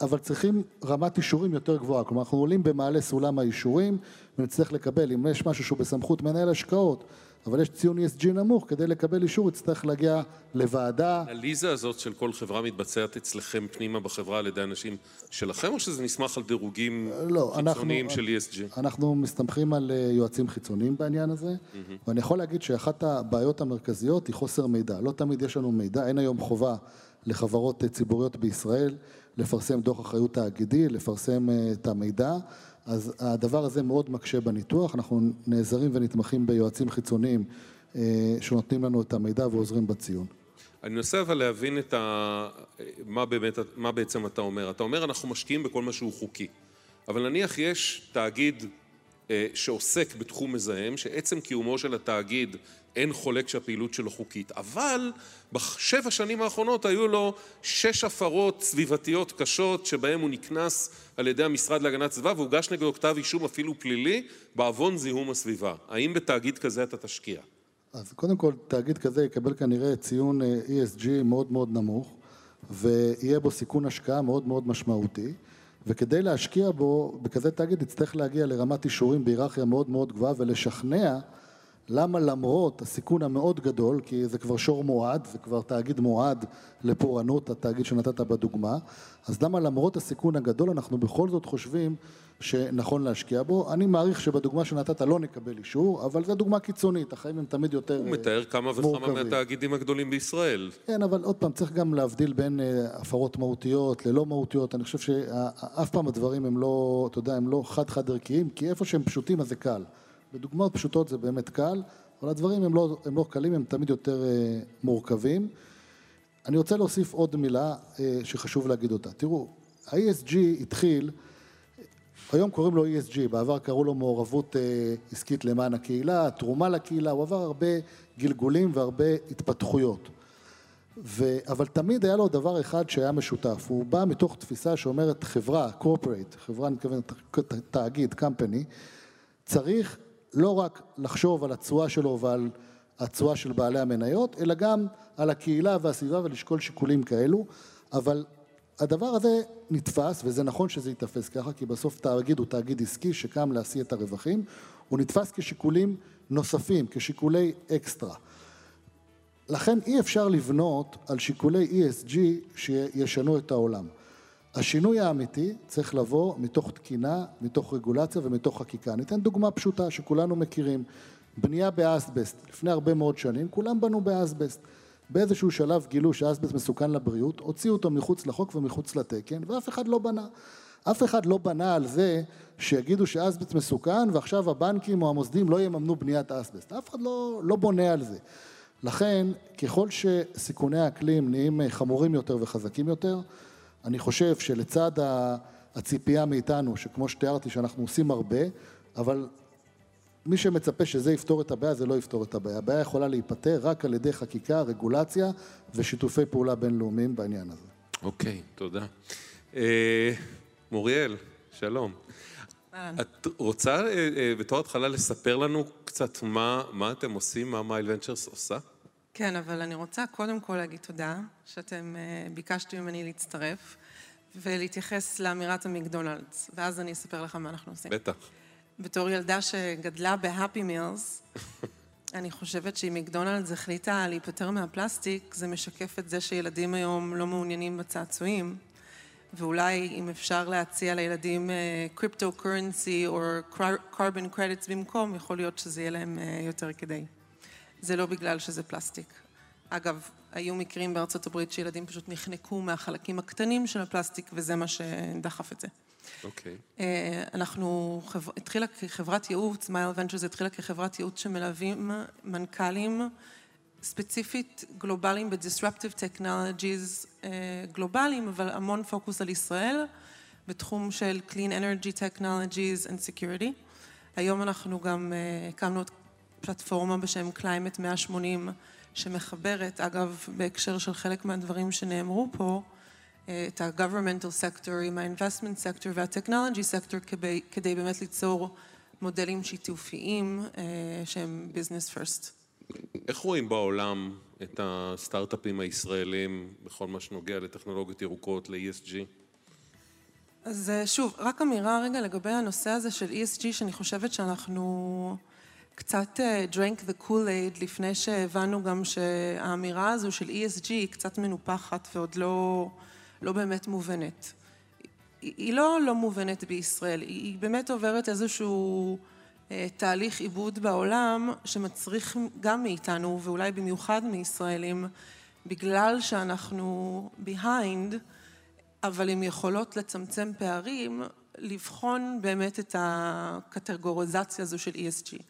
אבל צריכים רמת אישורים יותר גבוהה. כלומר, אנחנו עולים במעלה סולם האישורים, ונצטרך לקבל, אם יש משהו שהוא בסמכות מנהל השקעות, אבל יש ציון ESG נמוך, כדי לקבל אישור יצטרך להגיע לוועדה. האנליזה הזאת של כל חברה מתבצעת אצלכם פנימה בחברה על ידי אנשים שלכם, או שזה נסמך על דירוגים לא, חיצוניים אנחנו, של ESG? אנחנו מסתמכים על אה, יועצים חיצוניים בעניין הזה, mm-hmm. ואני יכול להגיד שאחת הבעיות המרכזיות היא חוסר מידע. לא תמיד יש לנו מידע, אין היום חובה לחברות ציבוריות בישראל לפרסם דוח אחריות תאגידי, לפרסם אה, את המידע. אז הדבר הזה מאוד מקשה בניתוח, אנחנו נעזרים ונתמכים ביועצים חיצוניים אה, שנותנים לנו את המידע ועוזרים בציון. אני מנסה אבל להבין את ה... מה, באמת, מה בעצם אתה אומר. אתה אומר אנחנו משקיעים בכל מה שהוא חוקי, אבל נניח יש תאגיד שעוסק בתחום מזהם, שעצם קיומו של התאגיד אין חולק שהפעילות שלו חוקית, אבל בשבע שנים האחרונות היו לו שש הפרות סביבתיות קשות שבהם הוא נקנס על ידי המשרד להגנת הסביבה והוגש נגדו כתב אישום אפילו פלילי בעוון זיהום הסביבה. האם בתאגיד כזה אתה תשקיע? אז קודם כל, תאגיד כזה יקבל כנראה ציון אה, ESG מאוד מאוד נמוך ויהיה בו סיכון השקעה מאוד מאוד משמעותי וכדי להשקיע בו, בכזה תאגיד יצטרך להגיע לרמת אישורים בהיררכיה מאוד מאוד גבוהה ולשכנע למה למרות הסיכון המאוד גדול, כי זה כבר שור מועד, זה כבר תאגיד מועד לפורענות, התאגיד שנתת בדוגמה, אז למה למרות הסיכון הגדול אנחנו בכל זאת חושבים שנכון להשקיע בו? אני מעריך שבדוגמה שנתת לא נקבל אישור, אבל זו דוגמה קיצונית, החיים הם תמיד יותר מורכבים. הוא מתאר כמה וכמה מהתאגידים הגדולים בישראל. כן, אבל עוד פעם, צריך גם להבדיל בין אה, הפרות מהותיות ללא מהותיות. אני חושב שאף פעם הדברים הם לא, אתה יודע, הם לא חד-חד ערכיים, כי איפה שהם פשוטים אז זה קל. בדוגמאות פשוטות זה באמת קל, אבל הדברים הם לא, הם לא קלים, הם תמיד יותר אה, מורכבים. אני רוצה להוסיף עוד מילה אה, שחשוב להגיד אותה. תראו, ה-ESG התחיל, היום קוראים לו ESG, בעבר קראו לו מעורבות אה, עסקית למען הקהילה, תרומה לקהילה, הוא עבר הרבה גלגולים והרבה התפתחויות. ו... אבל תמיד היה לו דבר אחד שהיה משותף, הוא בא מתוך תפיסה שאומרת חברה, corporate, חברה, אני מתכוון תאגיד, company, צריך לא רק לחשוב על התשואה שלו ועל התשואה של בעלי המניות, אלא גם על הקהילה והסביבה ולשקול שיקולים כאלו, אבל הדבר הזה נתפס, וזה נכון שזה ייתפס ככה, כי בסוף תאגיד הוא תאגיד עסקי שקם להשיא את הרווחים, הוא נתפס כשיקולים נוספים, כשיקולי אקסטרה. לכן אי אפשר לבנות על שיקולי ESG שישנו את העולם. השינוי האמיתי צריך לבוא מתוך תקינה, מתוך רגולציה ומתוך חקיקה. אני אתן דוגמה פשוטה שכולנו מכירים, בנייה באסבסט. לפני הרבה מאוד שנים כולם בנו באסבסט. באיזשהו שלב גילו שאסבסט מסוכן לבריאות, הוציאו אותו מחוץ לחוק ומחוץ לתקן, ואף אחד לא בנה. אף אחד לא בנה על זה שיגידו שאסבסט מסוכן ועכשיו הבנקים או המוסדים לא יממנו בניית אסבסט. אף אחד לא, לא בונה על זה. לכן, ככל שסיכוני האקלים נהיים חמורים יותר וחזקים יותר, אני חושב שלצד הציפייה מאיתנו, שכמו שתיארתי שאנחנו עושים הרבה, אבל מי שמצפה שזה יפתור את הבעיה, זה לא יפתור את הבעיה. הבעיה יכולה להיפתר רק על ידי חקיקה, רגולציה ושיתופי פעולה בינלאומיים בעניין הזה. אוקיי, okay, תודה. אה, מוריאל, שלום. את רוצה אה, אה, בתור התחלה לספר לנו קצת מה, מה אתם עושים, מה מייל ונצ'רס עושה? כן, אבל אני רוצה קודם כל להגיד תודה שאתם אה, ביקשתם ממני להצטרף ולהתייחס לאמירת המקדונלדס, ואז אני אספר לך מה אנחנו עושים. בטח. בתור ילדה שגדלה בהאפי מילס, אני חושבת שאם מקדונלדס החליטה להיפטר מהפלסטיק, זה משקף את זה שילדים היום לא מעוניינים בצעצועים, ואולי אם אפשר להציע לילדים קריפטו קורנסי או קרבן קרדיטס במקום, יכול להיות שזה יהיה להם אה, יותר כדאי. זה לא בגלל שזה פלסטיק. אגב, היו מקרים בארצות הברית שילדים פשוט נחנקו מהחלקים הקטנים של הפלסטיק וזה מה שדחף את זה. אוקיי. Okay. אנחנו, התחילה כחברת ייעוץ, מייל ונצ'רס התחילה כחברת ייעוץ שמלווים מנכ"לים ספציפית גלובליים ב-disruptive technologies אה, גלובליים, אבל המון פוקוס על ישראל בתחום של clean energy technologies and security. היום אנחנו גם אה, הקמנו את פלטפורמה בשם Climate 180 שמחברת, אגב, בהקשר של חלק מהדברים שנאמרו פה, את ה-governmental sector עם ה-investment sector וה-technology sector כדי, כדי באמת ליצור מודלים שיתופיים אה, שהם business first. איך רואים בעולם את הסטארט-אפים הישראלים בכל מה שנוגע לטכנולוגיות ירוקות, ל-ESG? אז אה, שוב, רק אמירה רגע לגבי הנושא הזה של ESG, שאני חושבת שאנחנו קצת אה, drank the Kool-Aid לפני שהבנו גם שהאמירה הזו של ESG היא קצת מנופחת ועוד לא, לא באמת מובנת. היא לא לא מובנת בישראל, היא באמת עוברת איזשהו אה, תהליך עיבוד בעולם שמצריך גם מאיתנו, ואולי במיוחד מישראלים, בגלל שאנחנו behind, אבל עם יכולות לצמצם פערים, לבחון באמת את הקטגוריזציה הזו של ESG.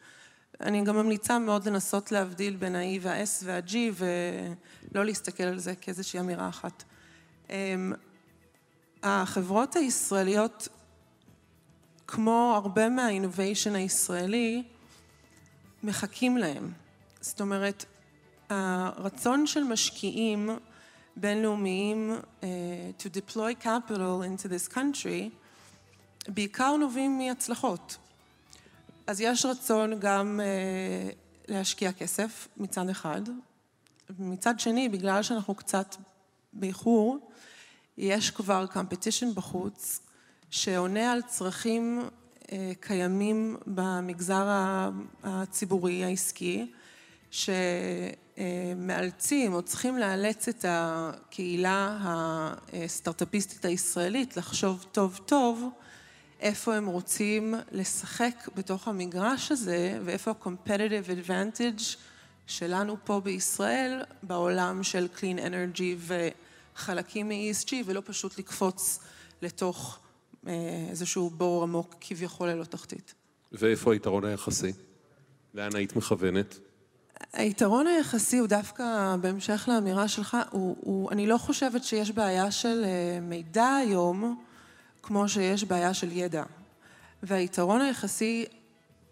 אני גם ממליצה מאוד לנסות להבדיל בין ה-E וה-S וה-G ולא להסתכל על זה כאיזושהי אמירה אחת. אמ, החברות הישראליות, כמו הרבה מהאינוביישן הישראלי, מחכים להם. זאת אומרת, הרצון של משקיעים בינלאומיים uh, to deploy capital into this country בעיקר נובעים מהצלחות. אז יש רצון גם uh, להשקיע כסף מצד אחד, מצד שני, בגלל שאנחנו קצת באיחור, יש כבר competition בחוץ שעונה על צרכים אה, קיימים במגזר הציבורי העסקי שמאלצים או צריכים לאלץ את הקהילה הסטארטאפיסטית הישראלית לחשוב טוב טוב איפה הם רוצים לשחק בתוך המגרש הזה ואיפה ה-competitive advantage שלנו פה בישראל בעולם של clean energy ו... חלקים מ-ESG ולא פשוט לקפוץ לתוך אה, איזשהו בור עמוק כביכול ללא תחתית. ואיפה היתרון היחסי? לאן היית מכוונת? היתרון היחסי הוא דווקא בהמשך לאמירה שלך, הוא, הוא, אני לא חושבת שיש בעיה של אה, מידע היום כמו שיש בעיה של ידע. והיתרון היחסי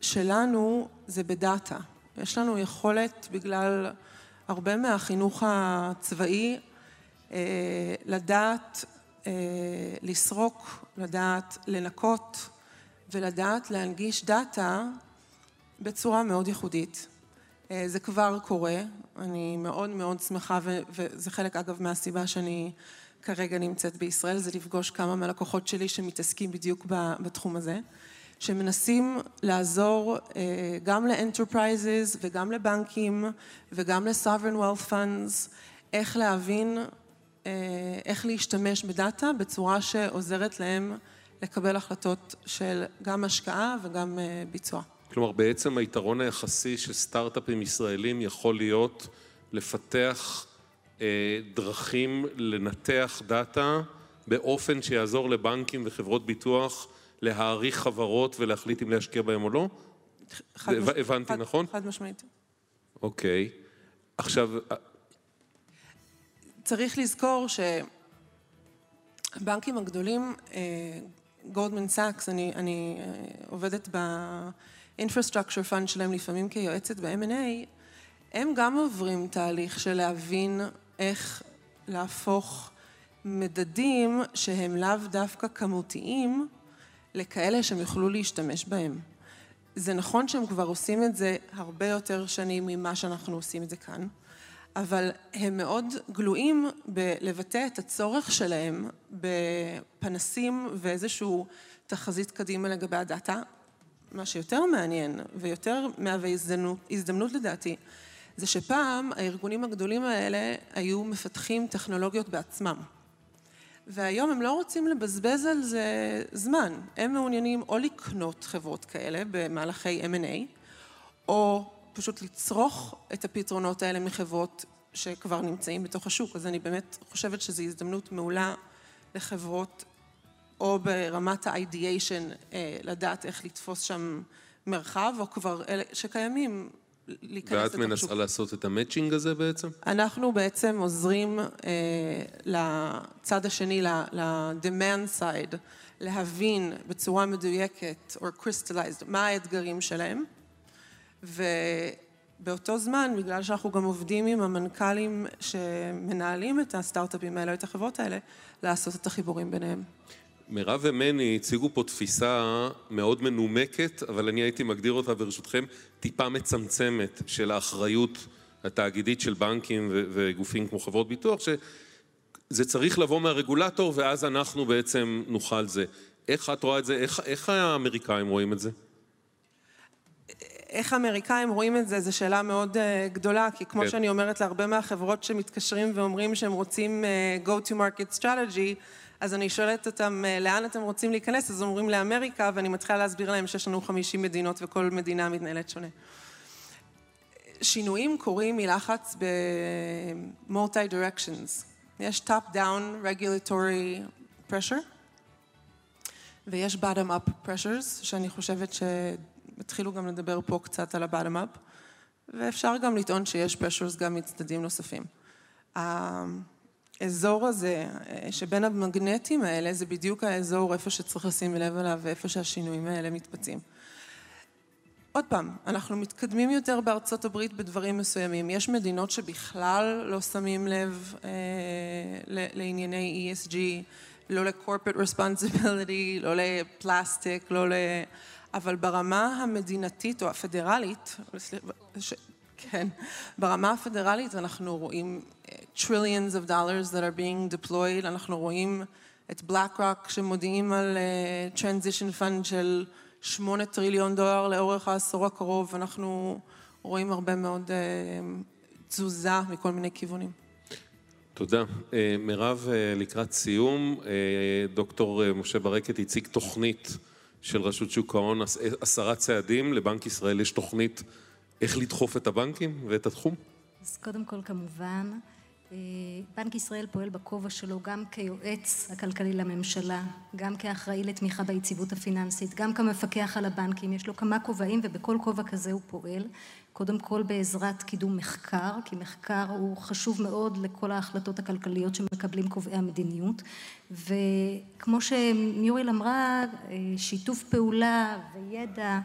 שלנו זה בדאטה. יש לנו יכולת בגלל הרבה מהחינוך הצבאי לדעת אה, לסרוק, לדעת לנקות ולדעת להנגיש דאטה בצורה מאוד ייחודית. אה, זה כבר קורה, אני מאוד מאוד שמחה וזה חלק אגב מהסיבה שאני כרגע נמצאת בישראל, זה לפגוש כמה מהלקוחות שלי שמתעסקים בדיוק בתחום הזה, שמנסים לעזור גם ל enterprises וגם לבנקים וגם ל-sovereign wealth funds, איך להבין אה, איך להשתמש בדאטה בצורה שעוזרת להם לקבל החלטות של גם השקעה וגם אה, ביצוע. כלומר, בעצם היתרון היחסי של סטארט-אפים ישראלים יכול להיות לפתח אה, דרכים לנתח דאטה באופן שיעזור לבנקים וחברות ביטוח להעריך חברות ולהחליט אם להשקיע בהם או לא? חד הבנתי חד, נכון? חד משמעית. אוקיי. עכשיו, צריך לזכור שהבנקים הגדולים, גולדמן סאקס, אני, אני אה, עובדת ב-infrastructure fund שלהם לפעמים כיועצת ב-M&A, הם גם עוברים תהליך של להבין איך להפוך מדדים שהם לאו דווקא כמותיים לכאלה שהם יוכלו להשתמש בהם. זה נכון שהם כבר עושים את זה הרבה יותר שנים ממה שאנחנו עושים את זה כאן. אבל הם מאוד גלויים בלבטא את הצורך שלהם בפנסים ואיזשהו תחזית קדימה לגבי הדאטה. מה שיותר מעניין ויותר מהווה הזדמנות, הזדמנות לדעתי, זה שפעם הארגונים הגדולים האלה היו מפתחים טכנולוגיות בעצמם. והיום הם לא רוצים לבזבז על זה זמן, הם מעוניינים או לקנות חברות כאלה במהלכי M&A, או פשוט לצרוך את הפתרונות האלה מחברות שכבר נמצאים בתוך השוק. אז אני באמת חושבת שזו הזדמנות מעולה לחברות, או ברמת ה-ideation, אה, לדעת איך לתפוס שם מרחב, או כבר אלה שקיימים, להיכנס לתוך השוק. ואת מנסה לעשות את המצ'ינג הזה בעצם? אנחנו בעצם עוזרים אה, לצד השני, ל-demand side, להבין בצורה מדויקת, or crystallized, מה האתגרים שלהם. ובאותו זמן, בגלל שאנחנו גם עובדים עם המנכ"לים שמנהלים את הסטארט-אפים האלה, את החברות האלה, לעשות את החיבורים ביניהם. מירב ומני הציגו פה תפיסה מאוד מנומקת, אבל אני הייתי מגדיר אותה ברשותכם טיפה מצמצמת של האחריות התאגידית של בנקים וגופים כמו חברות ביטוח, שזה צריך לבוא מהרגולטור ואז אנחנו בעצם נוכל זה. איך את רואה את זה? איך, איך האמריקאים רואים את זה? איך האמריקאים רואים את זה, זו שאלה מאוד uh, גדולה, כי כמו כן. שאני אומרת להרבה מהחברות שמתקשרים ואומרים שהם רוצים uh, go to market strategy, אז אני שואלת אותם, uh, לאן אתם רוצים להיכנס? אז אומרים לאמריקה, ואני מתחילה להסביר להם שיש לנו 50 מדינות וכל מדינה מתנהלת שונה. שינויים קורים מלחץ ב-multi directions. יש top-down regulatory pressure, ויש bottom-up pressures, שאני חושבת שהתחילו גם לדבר פה קצת על ה-bottom-up, ואפשר גם לטעון שיש pressures גם מצדדים נוספים. האזור הזה שבין המגנטים האלה זה בדיוק האזור איפה שצריך לשים לב אליו ואיפה שהשינויים האלה מתבצעים. עוד פעם, אנחנו מתקדמים יותר בארצות הברית בדברים מסוימים. יש מדינות שבכלל לא שמים לב אה, לענייני ESG, לא ל-corporate responsibility, לא לפלסטיק, לא ל... אבל ברמה המדינתית או הפדרלית. כן, ברמה הפדרלית אנחנו רואים אה, trillions of dollars that are being deployed, אנחנו רואים את BlackRock שמודיעים על uh, transition fund של שמונה טריליון דולר לאורך העשור הקרוב, אנחנו רואים הרבה מאוד אה, תזוזה מכל מיני כיוונים. תודה. אה, מירב, לקראת סיום, דוקטור משה ברקת הציג תוכנית של רשות שוק ההון, עשרה צעדים, לבנק ישראל יש תוכנית איך לדחוף את הבנקים ואת התחום? אז קודם כל, כמובן, אה, בנק ישראל פועל בכובע שלו גם כיועץ הכלכלי לממשלה, גם כאחראי לתמיכה ביציבות הפיננסית, גם כמפקח על הבנקים, יש לו כמה כובעים ובכל כובע כזה הוא פועל, קודם כל בעזרת קידום מחקר, כי מחקר הוא חשוב מאוד לכל ההחלטות הכלכליות שמקבלים קובעי המדיניות, וכמו שמיורל אמרה, אה, שיתוף פעולה וידע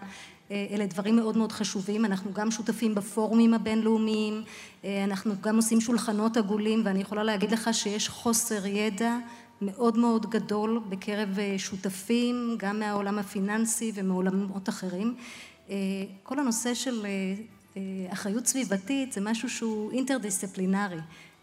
אה, אלה דברים מאוד מאוד חשובים, אנחנו גם שותפים בפורומים הבינלאומיים, אה, אנחנו גם עושים שולחנות עגולים ואני יכולה להגיד לך שיש חוסר ידע מאוד מאוד גדול בקרב שותפים, גם מהעולם הפיננסי ומעולמות אחרים. כל הנושא של אחריות סביבתית זה משהו שהוא אינטרדיסציפלינרי.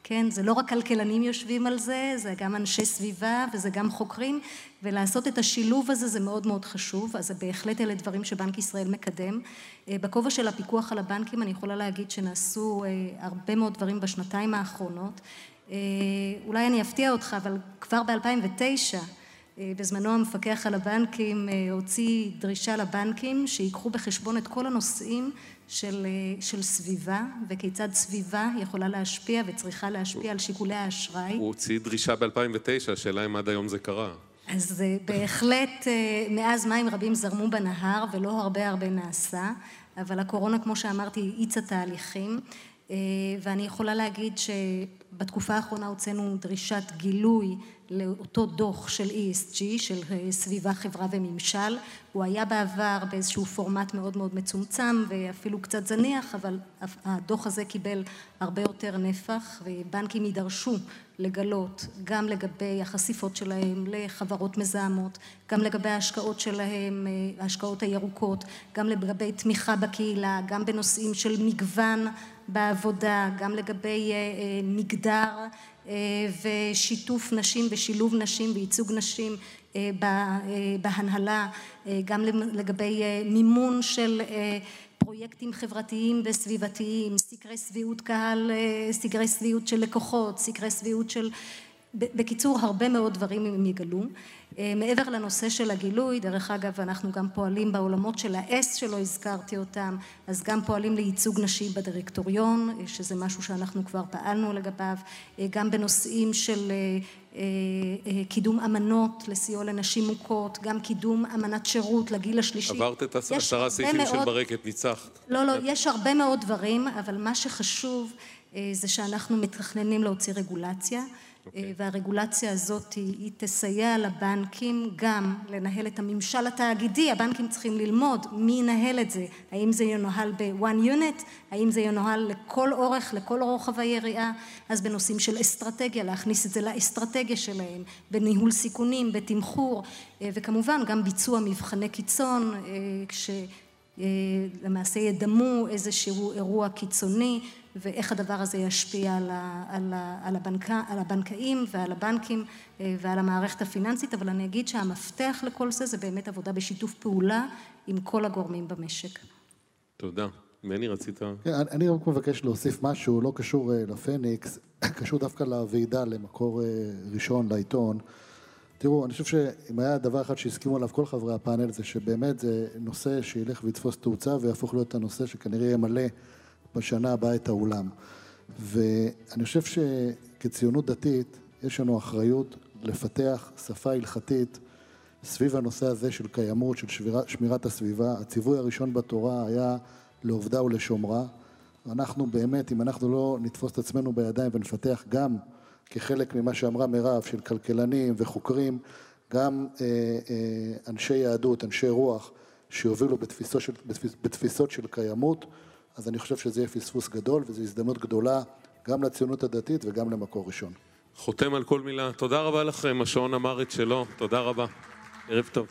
כן, זה לא רק כלכלנים יושבים על זה, זה גם אנשי סביבה וזה גם חוקרים, ולעשות את השילוב הזה זה מאוד מאוד חשוב, אז בהחלט אלה דברים שבנק ישראל מקדם. אה, בכובע של הפיקוח על הבנקים אני יכולה להגיד שנעשו אה, הרבה מאוד דברים בשנתיים האחרונות. אה, אולי אני אפתיע אותך, אבל כבר ב-2009 בזמנו המפקח על הבנקים הוציא דרישה לבנקים שיקחו בחשבון את כל הנושאים של, אה, של סביבה, וכיצד סביבה יכולה להשפיע וצריכה להשפיע על שיקולי האשראי. הוא הוציא דרישה ב-2009, השאלה אם עד היום זה קרה. אז אה, בהחלט אה, מאז מים רבים זרמו בנהר ולא הרבה הרבה נעשה, אבל הקורונה, כמו שאמרתי, האיצה תהליכים, ואני יכולה להגיד שבתקופה האחרונה הוצאנו דרישת גילוי לאותו דוח של ESG, של אה, סביבה, חברה וממשל. הוא היה בעבר באיזשהו פורמט מאוד מאוד מצומצם ואפילו קצת זניח, אבל הדוח הזה קיבל הרבה יותר נפח, ובנקים יידרשו לגלות גם לגבי החשיפות שלהם לחברות מזהמות, גם לגבי ההשקעות שלהם, אה, ההשקעות הירוקות, גם לגבי תמיכה בקהילה, גם בנושאים של מגוון בעבודה, גם לגבי אה, מגדר ושיתוף נשים ושילוב נשים וייצוג נשים אה, אה, בהנהלה, גם לגבי מימון של פרויקטים חברתיים וסביבתיים, סקרי שביעות קהל, סקרי שביעות של לקוחות, סקרי שביעות של... בקיצור, הרבה מאוד דברים הם יגלו. אה, מעבר לנושא של הגילוי, דרך אגב אנחנו גם פועלים בעולמות של ה-S שלא הזכרתי אותם, אז גם פועלים לייצוג נשים בדירקטוריון, אה, שזה משהו שאנחנו כבר פעלנו לגביו, אה, גם בנושאים של קידום אמנות לסיוע לנשים מוכות, גם קידום אמנת שירות לגיל השלישי. עברת את עשרה סעיפים מאוד, של ברקת, ניצחת. לא, לא, יש הרבה מאוד דברים, אבל מה שחשוב זה שאנחנו מתכננים להוציא רגולציה. Okay. אוקיי. והרגולציה הזאת היא, היא תסייע לבנקים גם לנהל את הממשל התאגידי, הבנקים צריכים ללמוד מי ינהל את זה, האם זה ינוהל ב-one unit, האם זה ינוהל לכל אורך, לכל רוחב היריעה, אז בנושאים של אסטרטגיה, להכניס את זה לאסטרטגיה שלהם, בניהול סיכונים, בתמחור, וכמובן גם ביצוע מבחני קיצון, כש... למעשה ידמו איזשהו אירוע קיצוני ואיך הדבר הזה ישפיע על, ה, על, ה, על, הבנקה, על הבנקאים ועל הבנקים ועל המערכת הפיננסית, אבל אני אגיד שהמפתח לכל זה זה באמת עבודה בשיתוף פעולה עם כל הגורמים במשק. תודה. מני, רצית... כן, אני רק מבקש להוסיף משהו, לא קשור לפניקס, קשור דווקא לוועידה, למקור ראשון, לעיתון. תראו, אני חושב שאם היה דבר אחד שהסכימו עליו כל חברי הפאנל, זה שבאמת זה נושא שילך ויתפוס תאוצה ויהפוך להיות הנושא שכנראה ימלא בשנה הבאה את האולם. ואני חושב שכציונות דתית, יש לנו אחריות לפתח שפה הלכתית סביב הנושא הזה של קיימות, של שמירה, שמירת הסביבה. הציווי הראשון בתורה היה לעובדה ולשומרה. אנחנו באמת, אם אנחנו לא נתפוס את עצמנו בידיים ונפתח גם כחלק ממה שאמרה מירב, של כלכלנים וחוקרים, גם אה, אה, אנשי יהדות, אנשי רוח, שיובילו בתפיסות של, בתפיסות של קיימות, אז אני חושב שזה יהיה פספוס גדול וזו הזדמנות גדולה גם לציונות הדתית וגם למקור ראשון. חותם על כל מילה. תודה רבה לכם, השעון אמר את שלו. תודה רבה. ערב טוב.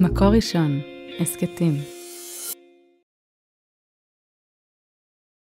מקור ראשון, הסכתים.